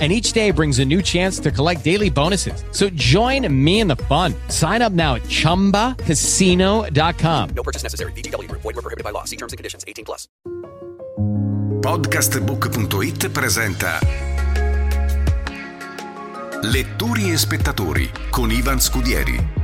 and each day brings a new chance to collect daily bonuses. So join me in the fun. Sign up now at ChumbaCasino.com. No purchase necessary. BGW. Void were prohibited by law. See terms and conditions. 18 plus. Podcastbook.it presenta Lettori e spettatori con Ivan Scudieri.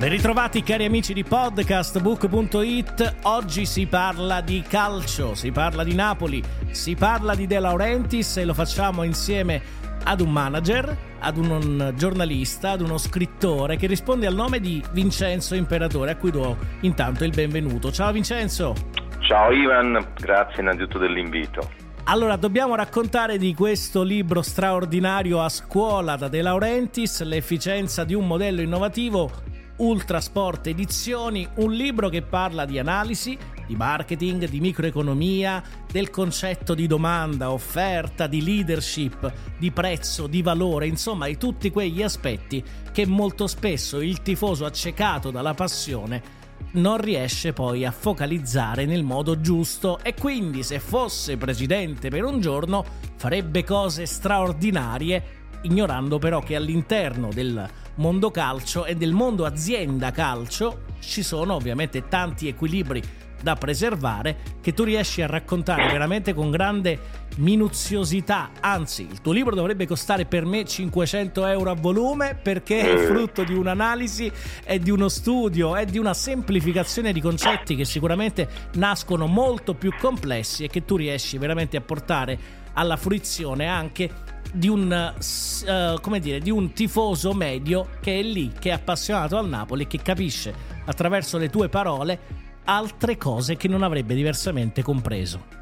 Ben ritrovati cari amici di podcastbook.it, oggi si parla di calcio, si parla di Napoli, si parla di De Laurentiis e lo facciamo insieme ad un manager, ad un giornalista, ad uno scrittore che risponde al nome di Vincenzo Imperatore, a cui do intanto il benvenuto. Ciao Vincenzo! Ciao Ivan, grazie innanzitutto dell'invito. Allora, dobbiamo raccontare di questo libro straordinario a scuola da De Laurentiis, l'efficienza di un modello innovativo Ultrasport Edizioni, un libro che parla di analisi, di marketing, di microeconomia, del concetto di domanda, offerta, di leadership, di prezzo, di valore, insomma di tutti quegli aspetti che molto spesso il tifoso accecato dalla passione non riesce poi a focalizzare nel modo giusto. E quindi se fosse presidente per un giorno farebbe cose straordinarie ignorando però che all'interno del mondo calcio e del mondo azienda calcio ci sono ovviamente tanti equilibri da preservare che tu riesci a raccontare veramente con grande minuziosità. Anzi, il tuo libro dovrebbe costare per me 500 euro a volume perché è frutto di un'analisi e di uno studio e di una semplificazione di concetti che sicuramente nascono molto più complessi e che tu riesci veramente a portare alla fruizione anche di un, uh, come dire, di un tifoso medio che è lì, che è appassionato al Napoli che capisce attraverso le tue parole altre cose che non avrebbe diversamente compreso.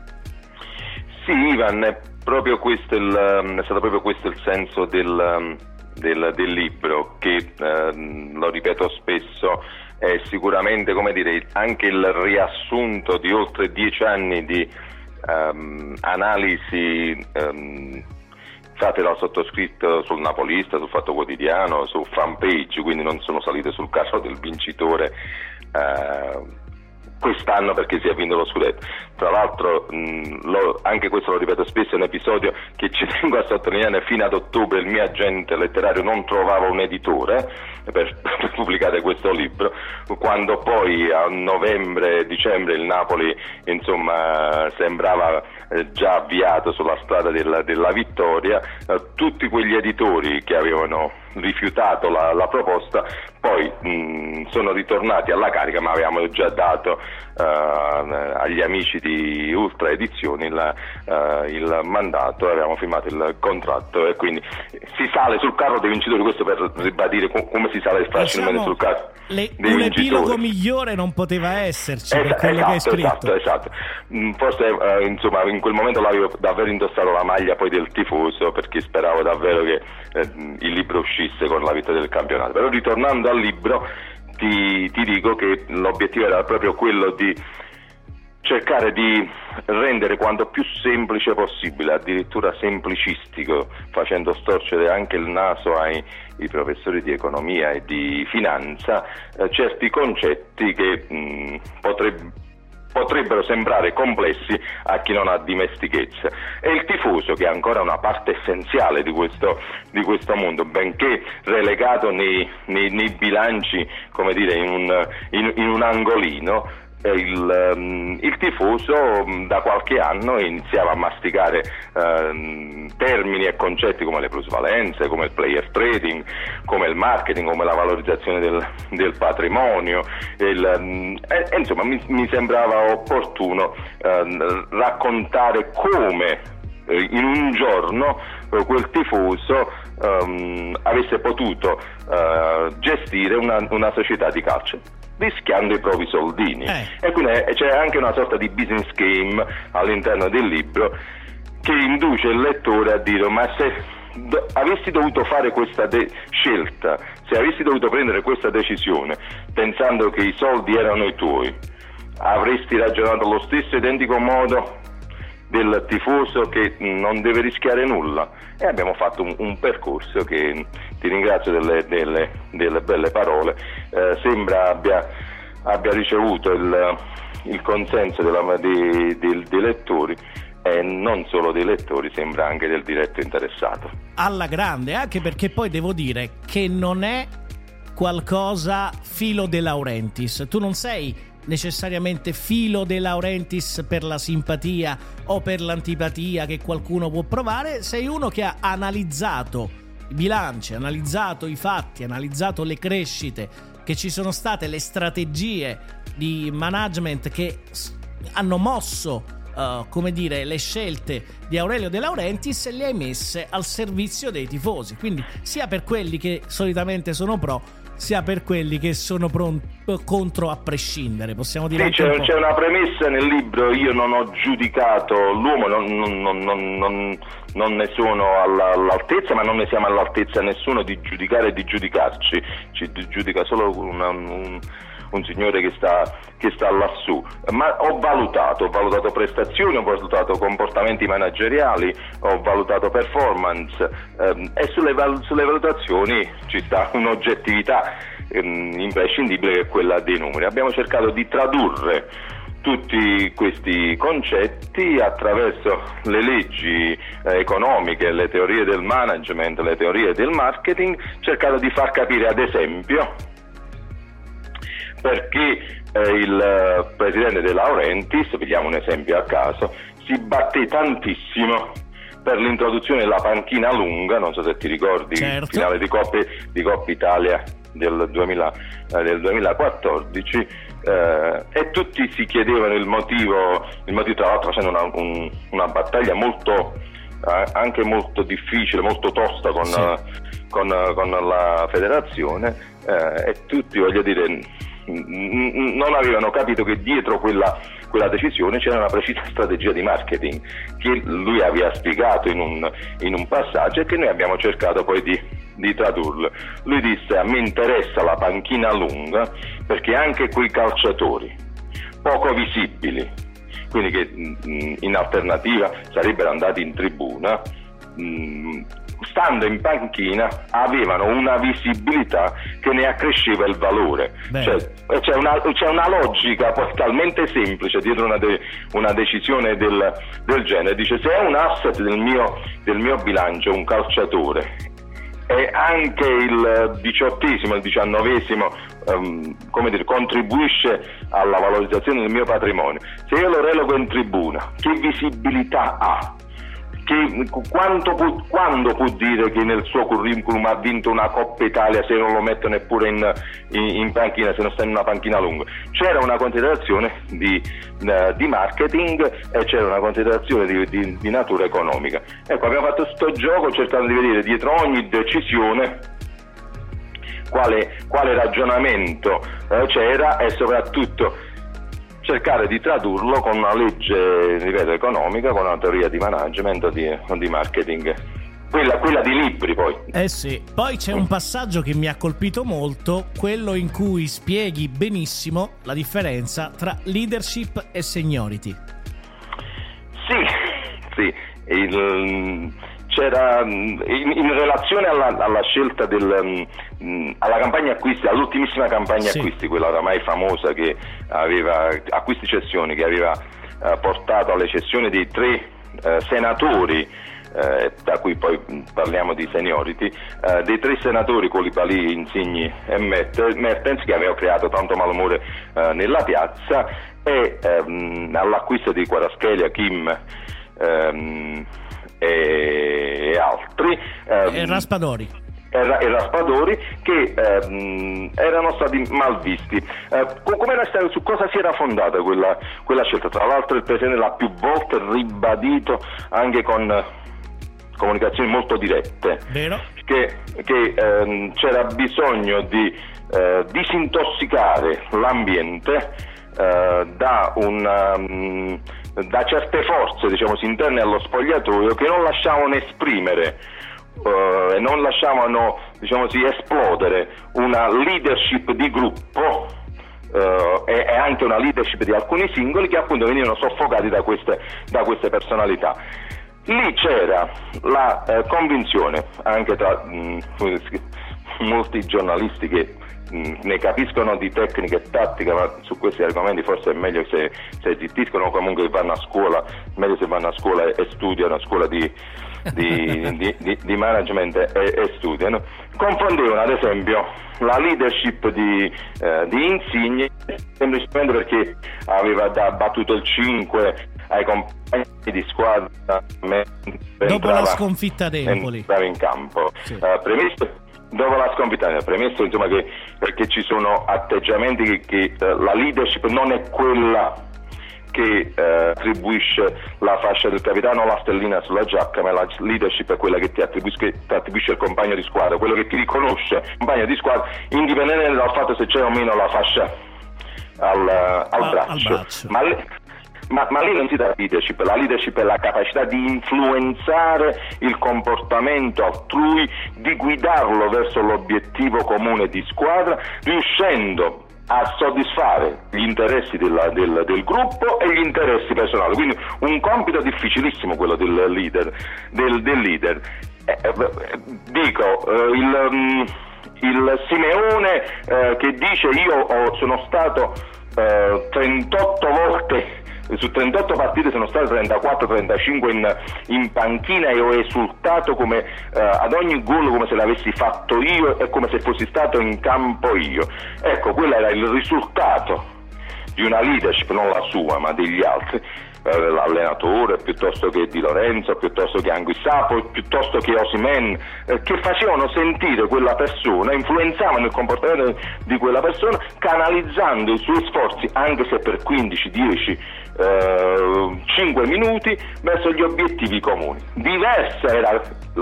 Sì, Ivan, è, il, è stato proprio questo il senso del, del, del libro, che eh, lo ripeto spesso, è sicuramente dire, anche il riassunto di oltre dieci anni di um, analisi um, fatte dal sottoscritto sul Napolista, sul Fatto Quotidiano, su fanpage, quindi non sono salite sul caso del vincitore. Uh, quest'anno perché si è vinto lo scudetto. Tra l'altro, mh, lo, anche questo lo ripeto spesso, è un episodio che ci tengo a sottolineare, fino ad ottobre il mio agente letterario non trovava un editore per, pubblicare questo libro, quando poi a novembre-dicembre il Napoli insomma, sembrava eh, già avviato sulla strada della, della vittoria, eh, tutti quegli editori che avevano rifiutato la, la proposta poi mh, sono ritornati alla carica ma avevamo già dato uh, agli amici di Ultra Edizioni il, uh, il mandato, avevamo firmato il contratto e quindi si sale sul carro dei vincitori, questo per ribadire com- come si sale facilmente diciamo, sul carro. Le, un vincitori. epilogo migliore non poteva esserci es- per quello esatto, che hai scritto. Esatto, esatto. Forse uh, insomma in quel momento l'avevo davvero indossato la maglia poi del tifoso perché speravo davvero che eh, il libro uscisse con la vittoria del campionato. Però ritornando al libro ti, ti dico che l'obiettivo era proprio quello di cercare di rendere quanto più semplice possibile, addirittura semplicistico, facendo storcere anche il naso ai, ai professori di economia e di finanza, eh, certi concetti che mh, potrebbero potrebbero sembrare complessi a chi non ha dimestichezza. E il tifoso, che è ancora una parte essenziale di questo, di questo mondo, benché relegato nei, nei, nei bilanci, come dire, in un, in, in un angolino, il, um, il, tifoso um, da qualche anno iniziava a masticare uh, termini e concetti come le plusvalenze, come il player trading, come il marketing, come la valorizzazione del, del patrimonio. Il, um, e, insomma, mi, mi, sembrava opportuno uh, raccontare come eh, in un giorno eh, quel tifoso avesse potuto uh, gestire una, una società di calcio rischiando i propri soldini. Eh. E quindi c'è anche una sorta di business game all'interno del libro che induce il lettore a dire ma se do- avessi dovuto fare questa de- scelta, se avessi dovuto prendere questa decisione pensando che i soldi erano i tuoi, avresti ragionato allo stesso identico modo del tifoso che non deve rischiare nulla e abbiamo fatto un, un percorso che ti ringrazio delle, delle, delle belle parole, eh, sembra abbia, abbia ricevuto il, il consenso della, dei, dei, dei lettori e non solo dei lettori, sembra anche del diretto interessato. Alla grande, anche perché poi devo dire che non è qualcosa filo De Laurentiis. Tu non sei necessariamente filo De Laurentiis per la simpatia o per l'antipatia che qualcuno può provare, sei uno che ha analizzato i bilanci, analizzato i fatti, analizzato le crescite che ci sono state, le strategie di management che hanno mosso Uh, come dire, le scelte di Aurelio De Laurentiis le hai messe al servizio dei tifosi. Quindi, sia per quelli che solitamente sono pro, sia per quelli che sono pronti, contro a prescindere. Possiamo dire sì, c'è, un c'è, una premessa nel libro, io non ho giudicato l'uomo, non, non, non, non ne sono all'altezza, ma non ne siamo all'altezza nessuno di giudicare e di giudicarci, ci giudica solo una, un un signore che sta, che sta lassù, ma ho valutato, ho valutato prestazioni, ho valutato comportamenti manageriali, ho valutato performance ehm, e sulle, val- sulle, valutazioni ci sta un'oggettività ehm, imprescindibile che è quella dei numeri. Abbiamo cercato di tradurre tutti questi concetti attraverso le leggi eh, economiche, le teorie del management, le teorie del marketing, cercando di far capire ad esempio perché eh, il eh, presidente De Laurentiis, vediamo un esempio a caso, si batté tantissimo per l'introduzione della panchina lunga, non so se ti ricordi certo. il finale di Coppa, di Coppa Italia del, 2000, eh, del 2014 eh, e tutti si chiedevano il motivo, il motivo tra l'altro facendo una, un, una battaglia molto, eh, anche molto difficile, molto tosta con, sì. con, con la federazione eh, e tutti voglio dire non avevano capito che dietro quella, quella, decisione c'era una precisa strategia di marketing che lui aveva spiegato in un, in un passaggio e che noi abbiamo cercato poi di, di tradurlo. Lui disse a me interessa la panchina lunga perché anche quei calciatori poco visibili, quindi che in alternativa sarebbero andati in tribuna, stando in panchina avevano una visibilità che ne accresceva il valore. Cioè, c'è, una, c'è, una, logica poi talmente semplice dietro una, de, una decisione del, del, genere. Dice se è un asset del mio, del mio bilancio un calciatore e anche il diciottesimo, il diciannovesimo um, come dire, contribuisce alla valorizzazione del mio patrimonio, se io lo relogo in tribuna, che visibilità ha? Che può, quando può, dire che nel suo curriculum ha vinto una Coppa Italia se non lo mette neppure in, in, in panchina, se non sta in una panchina lunga? C'era una considerazione di, uh, di marketing e c'era una considerazione di, di, di, natura economica. Ecco, abbiamo fatto questo gioco cercando di vedere dietro ogni decisione quale, quale ragionamento uh, c'era e soprattutto cercare di tradurlo con una legge, ripeto, economica, con una teoria di management o di, di marketing. Quella, quella, di libri poi. Eh sì, poi c'è un passaggio che mi ha colpito molto, quello in cui spieghi benissimo la differenza tra leadership e seniority. Sì, sì, il, c'era in, in relazione alla, alla, scelta del, um, alla campagna acquisti, all'ultimissima campagna sì. acquisti, quella oramai famosa che aveva acquisti cessioni che aveva uh, portato alle cessioni dei tre uh, senatori eh, da cui poi parliamo di seniority, eh, dei tre senatori Colibali, Insigni e Mertens che avevano creato tanto malumore eh, nella piazza e ehm, all'acquisto di Quaraschelia, Kim ehm, e, altri. Ehm, e Raspadori e Raspadori che ehm, erano stati mal visti. Eh, stata, su cosa si era fondata quella, quella, scelta? Tra l'altro il Presidente l'ha più volte ribadito anche con comunicazioni molto dirette che, che ehm, c'era bisogno di eh, disintossicare l'ambiente eh, da, una, um, da certe forze diciamo, interne allo spogliatoio che non lasciavano esprimere uh, e non lasciavano diciamo esplodere una leadership di gruppo uh, e, e, anche una leadership di alcuni singoli che appunto venivano soffocati da queste, da queste personalità. Lì c'era la eh, convinzione anche tra mh, molti giornalisti che ne capiscono di tecnica e tattica, ma su questi argomenti forse è meglio se, se zittiscono o comunque vanno a scuola, meglio se vanno a scuola e studiano, a scuola di, di, di, di, management e, e, studiano. Confondevano ad esempio la leadership di, eh, di Insigne semplicemente perché aveva da, battuto il 5 ai compagni di squadra dopo la sconfitta deboli in campo. Sì. Uh, premesso dopo la sconfitta, premesso insomma, che, perché ci sono atteggiamenti che, che uh, la leadership non è quella che eh, attribuisce la fascia del capitano o la stellina sulla giacca, ma la leadership è quella che ti attribuisce, ti attribuisce il compagno di squadra, quello che ti riconosce il compagno di squadra, indipendentemente dal fatto se c'è o meno la fascia al, al, al braccio. Al braccio. Ma, ma, ma, lì non si dà leadership, la leadership è la capacità di influenzare il comportamento altrui, di guidarlo verso l'obiettivo comune di squadra, riuscendo a soddisfare gli interessi della, del, del, gruppo e gli interessi personali. Quindi un compito difficilissimo quello del leader. Del, del leader. Eh, eh, dico, eh, il, um, il, Simeone eh, che dice io ho, sono stato 38 eh, volte su 38 partite sono state 34-35 in, in, panchina e ho esultato come, eh, ad ogni gol come se l'avessi fatto io e come se fossi stato in campo io. Ecco, quello era il risultato di una leadership, non la sua ma degli altri eh, l'allenatore piuttosto che Di Lorenzo, piuttosto che Anguissapo, piuttosto che Osimen, eh, che facevano sentire quella persona, influenzavano il comportamento di quella persona, canalizzando i suoi sforzi, anche se per 15, 10, eh, 5 minuti, verso gli obiettivi comuni. Diverso era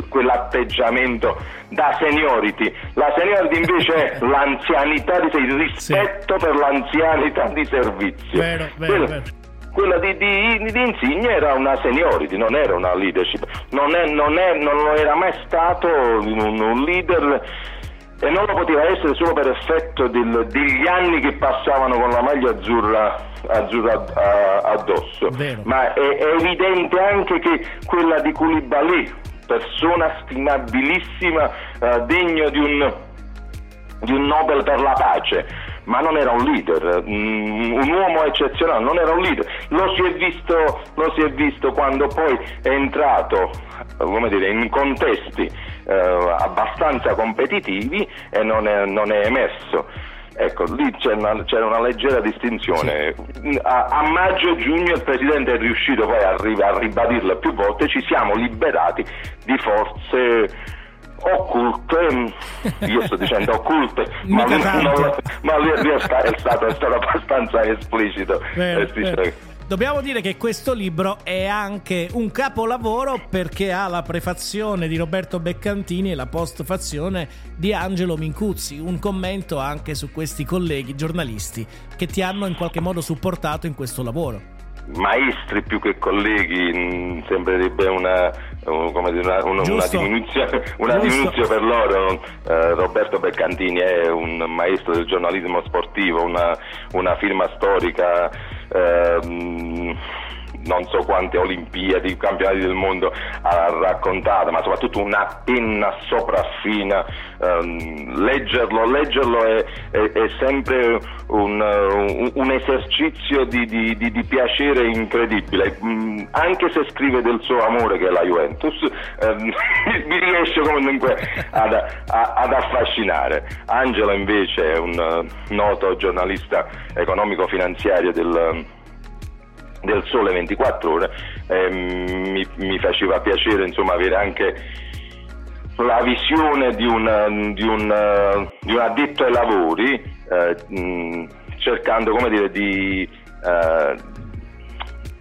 quell'atteggiamento da seniority. La seniority invece è l'anzianità di servizio, il rispetto sì. per l'anzianità di servizio. Vero, vero, vero quella di, di, di, Insigne era una seniority, non era una leadership, non, è, non, è, non era mai stato un, un, leader e non lo poteva essere solo per effetto del, degli anni che passavano con la maglia azzurra, azzurra addosso, Vero. ma è, è, evidente anche che quella di Koulibaly, persona stimabilissima, eh, degno di un, di un Nobel per la pace, ma non era un leader, mm, un uomo eccezionale, non era un leader. Lo si è visto, si è visto quando poi è entrato dire, in contesti eh, abbastanza competitivi e non è, non è emerso. Ecco, lì c'era una, c'era una leggera distinzione. Sì. A, a maggio-giugno il Presidente è riuscito poi a, a ribadirla più volte, ci siamo liberati di forze occulte, io sto dicendo occulte, ma lui, non, ma lui, è, stato, è, stato, abbastanza esplicito. Vero, esplicito. Vero. Dobbiamo dire che questo libro è anche un capolavoro perché ha la prefazione di Roberto Beccantini e la postfazione di Angelo Mincuzzi, un commento anche su questi colleghi giornalisti che ti hanno in qualche modo supportato in questo lavoro maestri più che colleghi, mh, sembrerebbe una, una, una, una diminuzione, una diminuzione per loro. Eh, Roberto Beccantini è un maestro del giornalismo sportivo, una, firma storica. Eh, non so quante Olimpiadi, campionati del mondo ha raccontato, ma soprattutto una penna sopraffina. Um, leggerlo, leggerlo è, è, è sempre un, un, un esercizio di, di, di, di, piacere incredibile, mm, anche se scrive del suo amore che è la Juventus, ehm, mi riesce comunque ad, a, ad, affascinare. Angelo invece è un noto giornalista economico-finanziario del del Sole 24 Ore, eh, mi, mi, faceva piacere insomma, avere anche la visione di un, di un, di un addetto ai lavori, eh, mh, cercando come dire, di, eh,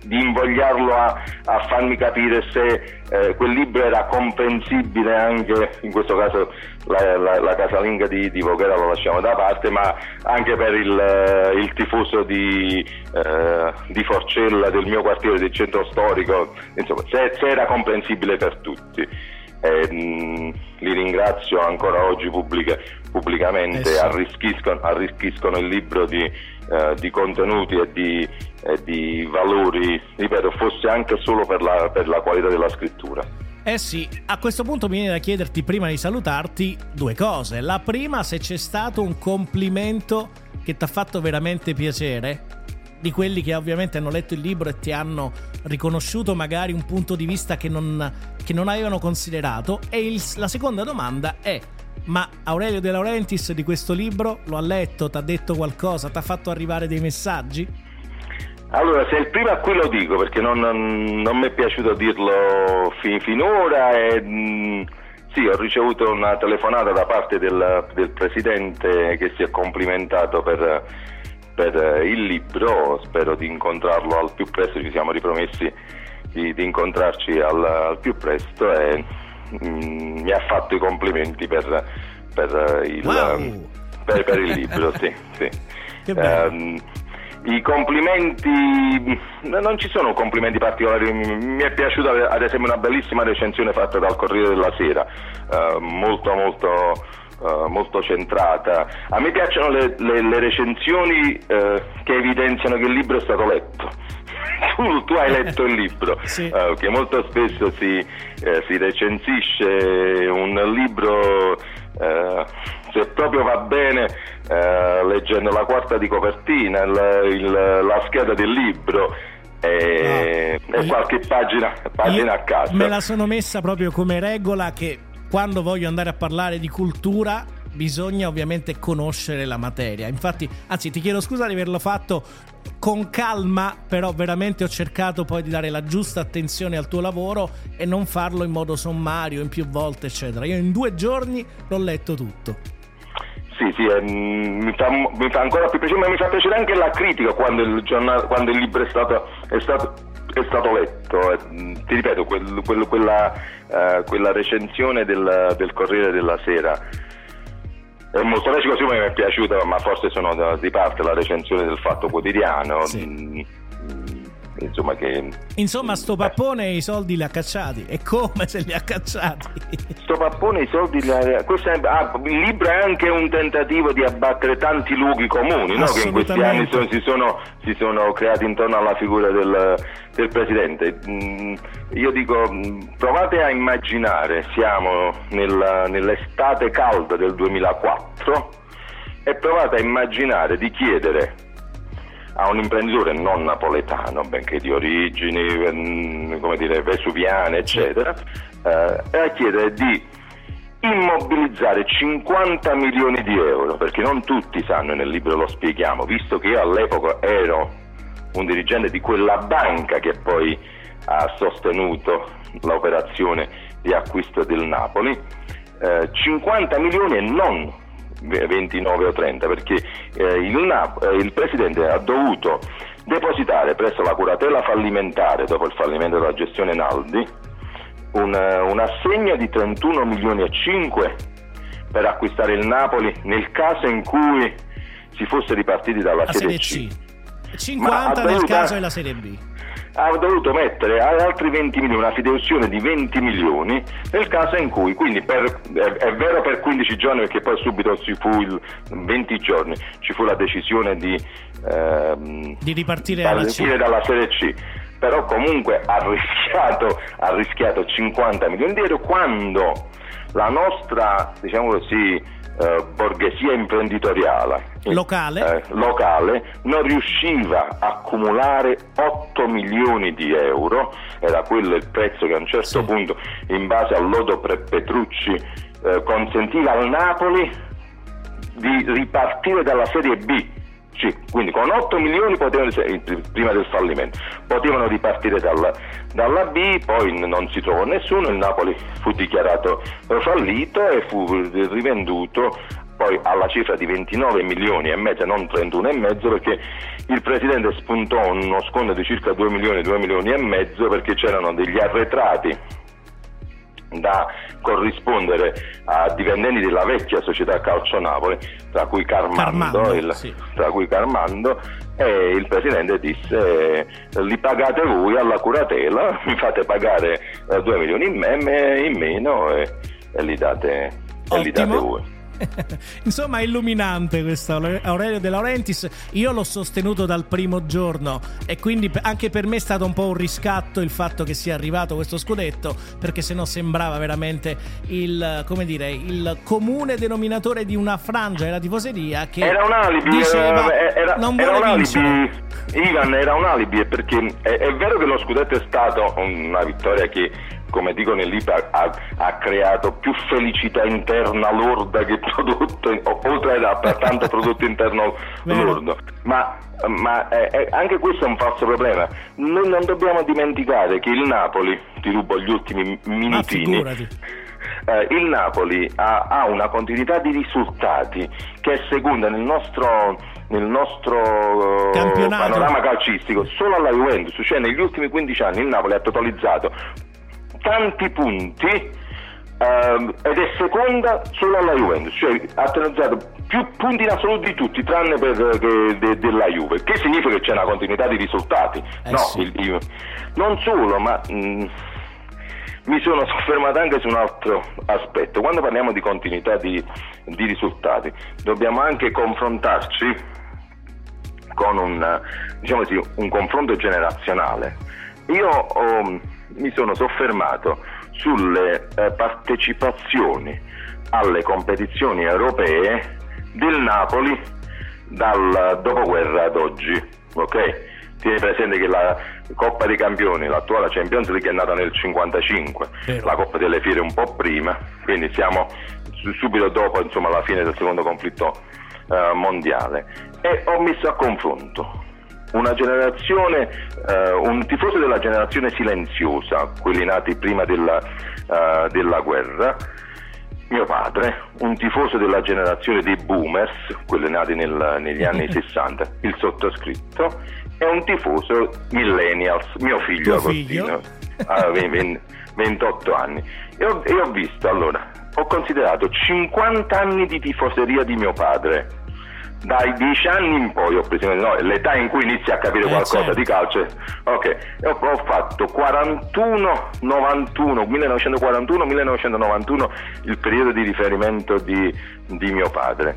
di invogliarlo a, a, farmi capire se eh, quel libro era comprensibile anche, in questo caso la, la, la casalinga di, di Voghera lo lasciamo da parte, ma anche per il, eh, il tifoso di, eh, di, Forcella, del mio quartiere del centro storico, insomma, se, se era comprensibile per tutti. Eh, mh, li ringrazio ancora oggi pubblica, pubblicamente, eh sì. arricchiscono, arricchiscono, il libro di, eh, di contenuti e di, e di, valori, ripeto, fosse anche solo per la, per la qualità della scrittura. Eh sì, a questo punto mi viene da chiederti prima di salutarti due cose. La prima, se c'è stato un complimento che ti ha fatto veramente piacere di quelli che ovviamente hanno letto il libro e ti hanno riconosciuto magari un punto di vista che non, che non avevano considerato. E il, la seconda domanda è: ma Aurelio De Laurentiis di questo libro lo ha letto, ti ha detto qualcosa, ti ha fatto arrivare dei messaggi? Allora, se il primo a cui lo dico, perché non, non, non mi è piaciuto dirlo fin, finora, e, mh, mm, sì, ho ricevuto una telefonata da parte del, del Presidente che si è complimentato per per il libro, spero di incontrarlo al più presto, ci siamo ripromessi di, di incontrarci al, al, più presto e mm, mi ha fatto i complimenti per, per, il, wow. per, per il, libro, sì. sì. Um, I complimenti, non ci sono complimenti particolari, mi è piaciuta ad esempio una bellissima recensione fatta dal Corriere della Sera, uh, molto molto uh, molto centrata. A me piacciono le, le, le recensioni uh, che evidenziano che il libro è stato letto. Tu, tu, hai letto il libro, sì. uh, che molto spesso si, si recensisce un libro se proprio va bene leggendo la quarta di copertina, il, il, la scheda del libro e, ah, e qualche pagina, pagina a caso. Me la sono messa proprio come regola che quando voglio andare a parlare di cultura bisogna ovviamente conoscere la materia. Infatti, anzi, ti chiedo scusa di averlo fatto con calma, però veramente ho cercato poi di dare la giusta attenzione al tuo lavoro e non farlo in modo sommario, in più volte, eccetera. Io in due giorni l'ho letto tutto. Sì, sì, eh, mi, fa, mi, fa, ancora più piacere, ma mi fa piacere anche la critica quando il, giornale, quando il libro è stato, è stato è stato letto, eh, ti ripeto, quel, quel, quella, uh, quella, recensione del, del, Corriere della Sera è molto legico, siccome mi è piaciuta, ma forse sono di parte la recensione del Fatto Quotidiano. Sì. Mm, insomma che insomma sto pappone i soldi li ha cacciati. E come se li ha cacciati? Sto pappone i soldi li ha questo è, ah, il libro è anche un tentativo di abbattere tanti luoghi comuni no? che in questi anni sono, si, sono, si, sono, creati intorno alla figura del, del presidente. Mm, io dico mm, provate a immaginare siamo nella, nell'estate calda del 2004 e provate a immaginare di chiedere a un imprenditore non napoletano, benché di origini mm, come dire, vesuviane, eccetera, eh, a chiedere di immobilizzare 50 milioni di euro, perché non tutti sanno, e nel libro lo spieghiamo, visto che io all'epoca ero un dirigente di quella banca che poi ha sostenuto l'operazione di acquisto del Napoli, eh, 50 milioni e non 29 o 30 perché eh, il, NAP, eh, il Presidente ha dovuto depositare presso la curatela fallimentare dopo il fallimento della gestione Naldi un, eh, un assegno di 31 milioni e 5 per acquistare il Napoli nel caso in cui si fosse ripartiti dalla Serie, C. 50 nel caso della Serie B ha dovuto mettere altri 20 milioni, una fideuzione di 20 milioni nel caso in cui, quindi per, è, è, vero per 15 giorni perché poi subito ci fu il 20 giorni, ci fu la decisione di, ehm, di ripartire dalla, dalla Serie C. però comunque ha rischiato, ha rischiato 50 milioni di euro quando la nostra, diciamo così, eh, borghesia imprenditoriale locale. eh, locale non riusciva a accumulare 8 milioni di euro, era quello il prezzo che a un certo Sì. punto in base al lodo Petrucci eh, consentiva al Napoli di ripartire dalla Serie B. Sì, quindi con 8 milioni potevano, prima del fallimento, potevano ripartire dalla, dalla B, poi non si trovò nessuno, il Napoli fu dichiarato fallito e fu rivenduto poi alla cifra di 29 milioni e mezzo, non 31 e mezzo, perché il presidente spuntò uno sconto di circa 2 milioni, 2 milioni e mezzo, perché c'erano degli arretrati da corrispondere a dipendenti della vecchia società Calcio Napoli, tra cui Carmando, Carmando, il- sì. tra cui Carmando, e il presidente disse eh, li pagate voi alla curatela, mi fate pagare 2 milioni in, me- in meno e, e li date, e li date voi. Insomma, è illuminante questo Aure- Aurelio De Laurentiis. Io l'ho sostenuto dal primo giorno e quindi anche per me è stato un po' un riscatto il fatto che sia arrivato questo scudetto, perché sennò sembrava veramente il, come dire, il comune denominatore di una frangia della tifoseria che Era un alibi, diceva eh, era, non era vuole un vincere. alibi, Ivan era un alibi perché è, è vero che lo scudetto è stato una vittoria che come dico nel libro ha, ha creato più felicità interna lorda che prodotto oltre a a tanto prodotto interno lordo. Ma, ma eh, eh, anche questo è un falso problema. Noi non dobbiamo dimenticare che il Napoli ti rubo gli ultimi minutini figurati. eh, il Napoli ha, ha una continuità di risultati che è seconda nel nostro, nel nostro eh, panorama calcistico solo alla Juventus, cioè negli ultimi 15 anni il Napoli ha totalizzato tanti punti ehm, ed è seconda solo alla Juventus, cioè ha totalizzato più punti in assoluto di tutti tranne per eh, che de- della Juve, che significa che c'è una continuità di risultati. Eh no, sì. il- il- non solo, ma mh, mi sono soffermato anche su un altro aspetto. Quando parliamo di continuità di, di risultati, dobbiamo anche confrontarci con un, diciamo così, un confronto generazionale. Io ho- mi sono soffermato sulle eh, partecipazioni alle competizioni europee del Napoli dal dopoguerra ad oggi, ok? Tieni presente che la Coppa dei Campioni, l'attuale Champions League è nata nel 55, Vero. la Coppa delle Fiere un po' prima, quindi siamo su- subito dopo insomma, la fine del secondo conflitto eh, mondiale e ho messo a confronto una generazione, eh, un tifoso della generazione silenziosa, quelli nati prima della, eh, della guerra, mio padre, un tifoso della generazione dei boomers, quelli nati nel- negli anni 60, il sottoscritto, e un tifoso millennials, mio figlio Tuo? Agostino, ha ven- 28 anni. E ho, e ho visto, allora, ho considerato 50 anni di tifoseria di mio padre. Dai 10 anni in poi ho preso no, l'età in cui inizi a capire Eh, qualcosa certo. di calcio. Ok, ho, ho fatto 41 91 1941 1991 il periodo di riferimento di, di mio padre.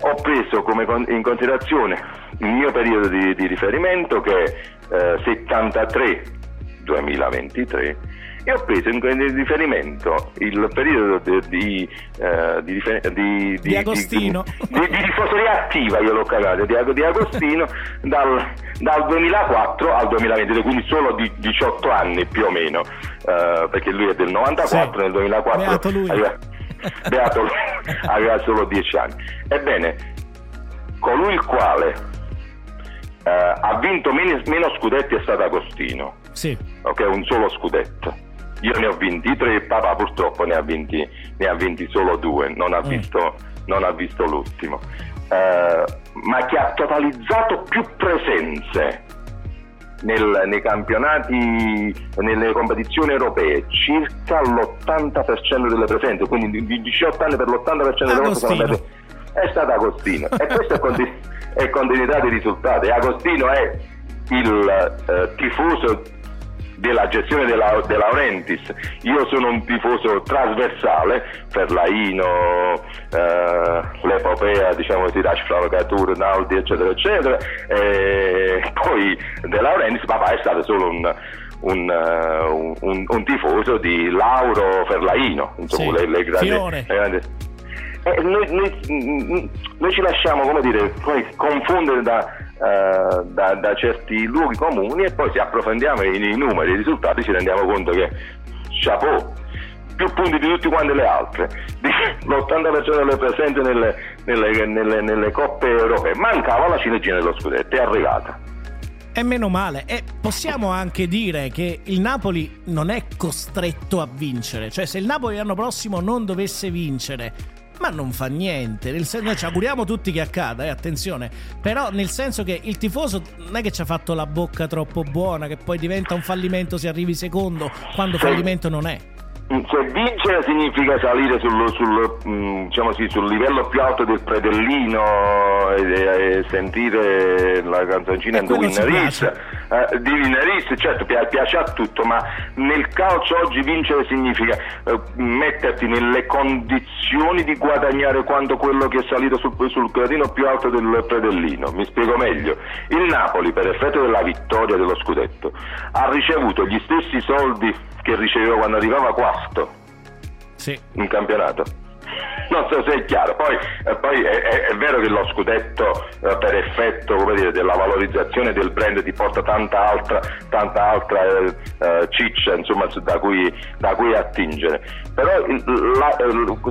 Ho preso come con- in considerazione il mio periodo di, di riferimento che è eh, 73 2023 e ho preso in riferimento il periodo di, di, eh, di di- Di Agostino. di, di tifoseria attiva io l'ho cagato di, Ag- di Agostino dal, dal 2004 al 2023 quindi solo di 18 anni più o meno eh, perché lui è del 94 Sì. nel 2004 Beato lui. aveva, beato lui, aveva solo 10 anni ebbene colui il quale eh, ha vinto meno, meno scudetti è stato Agostino Sì. ok, un solo scudetto. Io ne ho vinti tre, papà purtroppo ne ha vinti, ne ha vinti solo due, non ha Mm. visto, non ha visto l'ultimo. Eh, ma che ha totalizzato più presenze nel- nei campionati, nelle competizioni europee, circa l'80% delle presenze, quindi di 18 anni per l'80% delle volte è stato Agostino e questo è, conti- è continuità di risultati. Agostino è il eh, tifoso della gestione della, De Laurentiis. Io sono un tifoso trasversale, Ferlaino, eh, l'epopea diciamo così, Rashford, Catur, Naldi eccetera eccetera, e poi De Laurentiis, papà è stato solo un un, uh, un, un, tifoso di Lauro Ferlaino, insomma, sì, le, le grandi, le grandi eh, noi, noi, noi, ci lasciamo come dire, confondere da, uh, da, da, certi luoghi comuni e poi se approfondiamo i, i numeri, i risultati ci rendiamo conto che chapeau più punti di tutti quanti le altre l'80% delle presenze nelle, nelle, nelle, nelle coppe europee mancava la ciliegina dello scudetto è arrivata e meno male. E possiamo anche dire che il Napoli non è costretto a vincere. Cioè, se il Napoli l'anno prossimo non dovesse vincere, ma non fa niente. Nel senso, noi ci auguriamo tutti che accada, eh, attenzione. Però, nel senso che il tifoso non è che ci ha fatto la bocca troppo buona, che poi diventa un fallimento se arrivi secondo, quando fallimento non è. Se vincere significa salire sul, sul, mm, diciamo sì, sul livello più alto del predellino e, e sentire la canzoncina di Winneris, eh, di Winneris, certo piace a tutto, ma nel calcio oggi vincere significa eh, metterti nelle condizioni di guadagnare quanto quello che è salito sul, sul gradino più alto del predellino. Mi spiego meglio. Il Napoli, per effetto della vittoria dello scudetto, ha ricevuto gli stessi soldi che riceveva quando arrivava quarto sì. in campionato. Non so se è chiaro, poi, eh, poi è, è, è, vero che lo scudetto eh, per effetto dire, della valorizzazione del brand ti porta tanta altra, tanta altra eh, eh ciccia insomma, da, cui, da, cui, attingere, però la,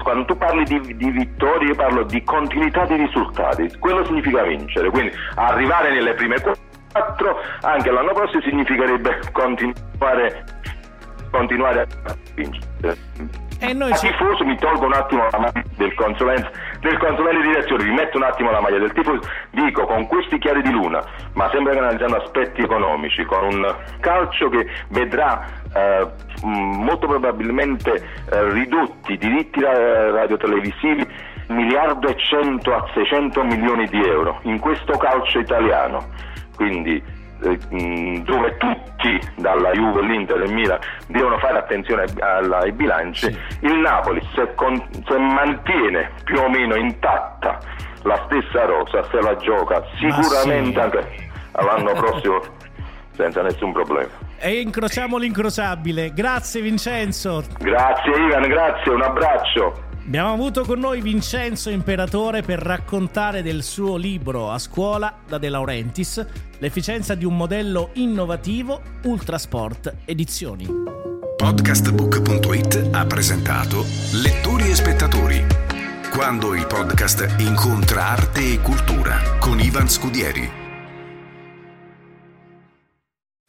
quando tu parli di, di vittorie io parlo di continuità di risultati, quello significa vincere, quindi arrivare nelle prime quattro anche l'anno prossimo significherebbe continuare continuare a vincere. E noi ci... tifoso mi tolgo un attimo la maglia del consulente, del consulente di direzione, vi metto un attimo la maglia del tifoso, dico con questi chiari di luna, ma sempre analizzando aspetti economici, con un calcio che vedrà eh, molto probabilmente eh, ridotti i diritti radiotelevisivi miliardo e cento a 600 milioni di euro in questo calcio italiano. Quindi dove tutti, dalla Juve, l'Inter e il Milan, devono fare attenzione ai bilanci, sì. il Napoli se, con, se, mantiene più o meno intatta la stessa rosa, se la gioca sicuramente sì. anche l'anno prossimo senza nessun problema. E incrociamo l'incrociabile. Grazie Vincenzo. Grazie Ivan, grazie, un abbraccio. Abbiamo avuto con noi Vincenzo Imperatore per raccontare del suo libro a scuola da De Laurentiis, l'efficienza di un modello innovativo Ultrasport Edizioni. Podcastbook.it ha presentato Lettori e spettatori. Quando il podcast incontra arte e cultura con Ivan Scudieri.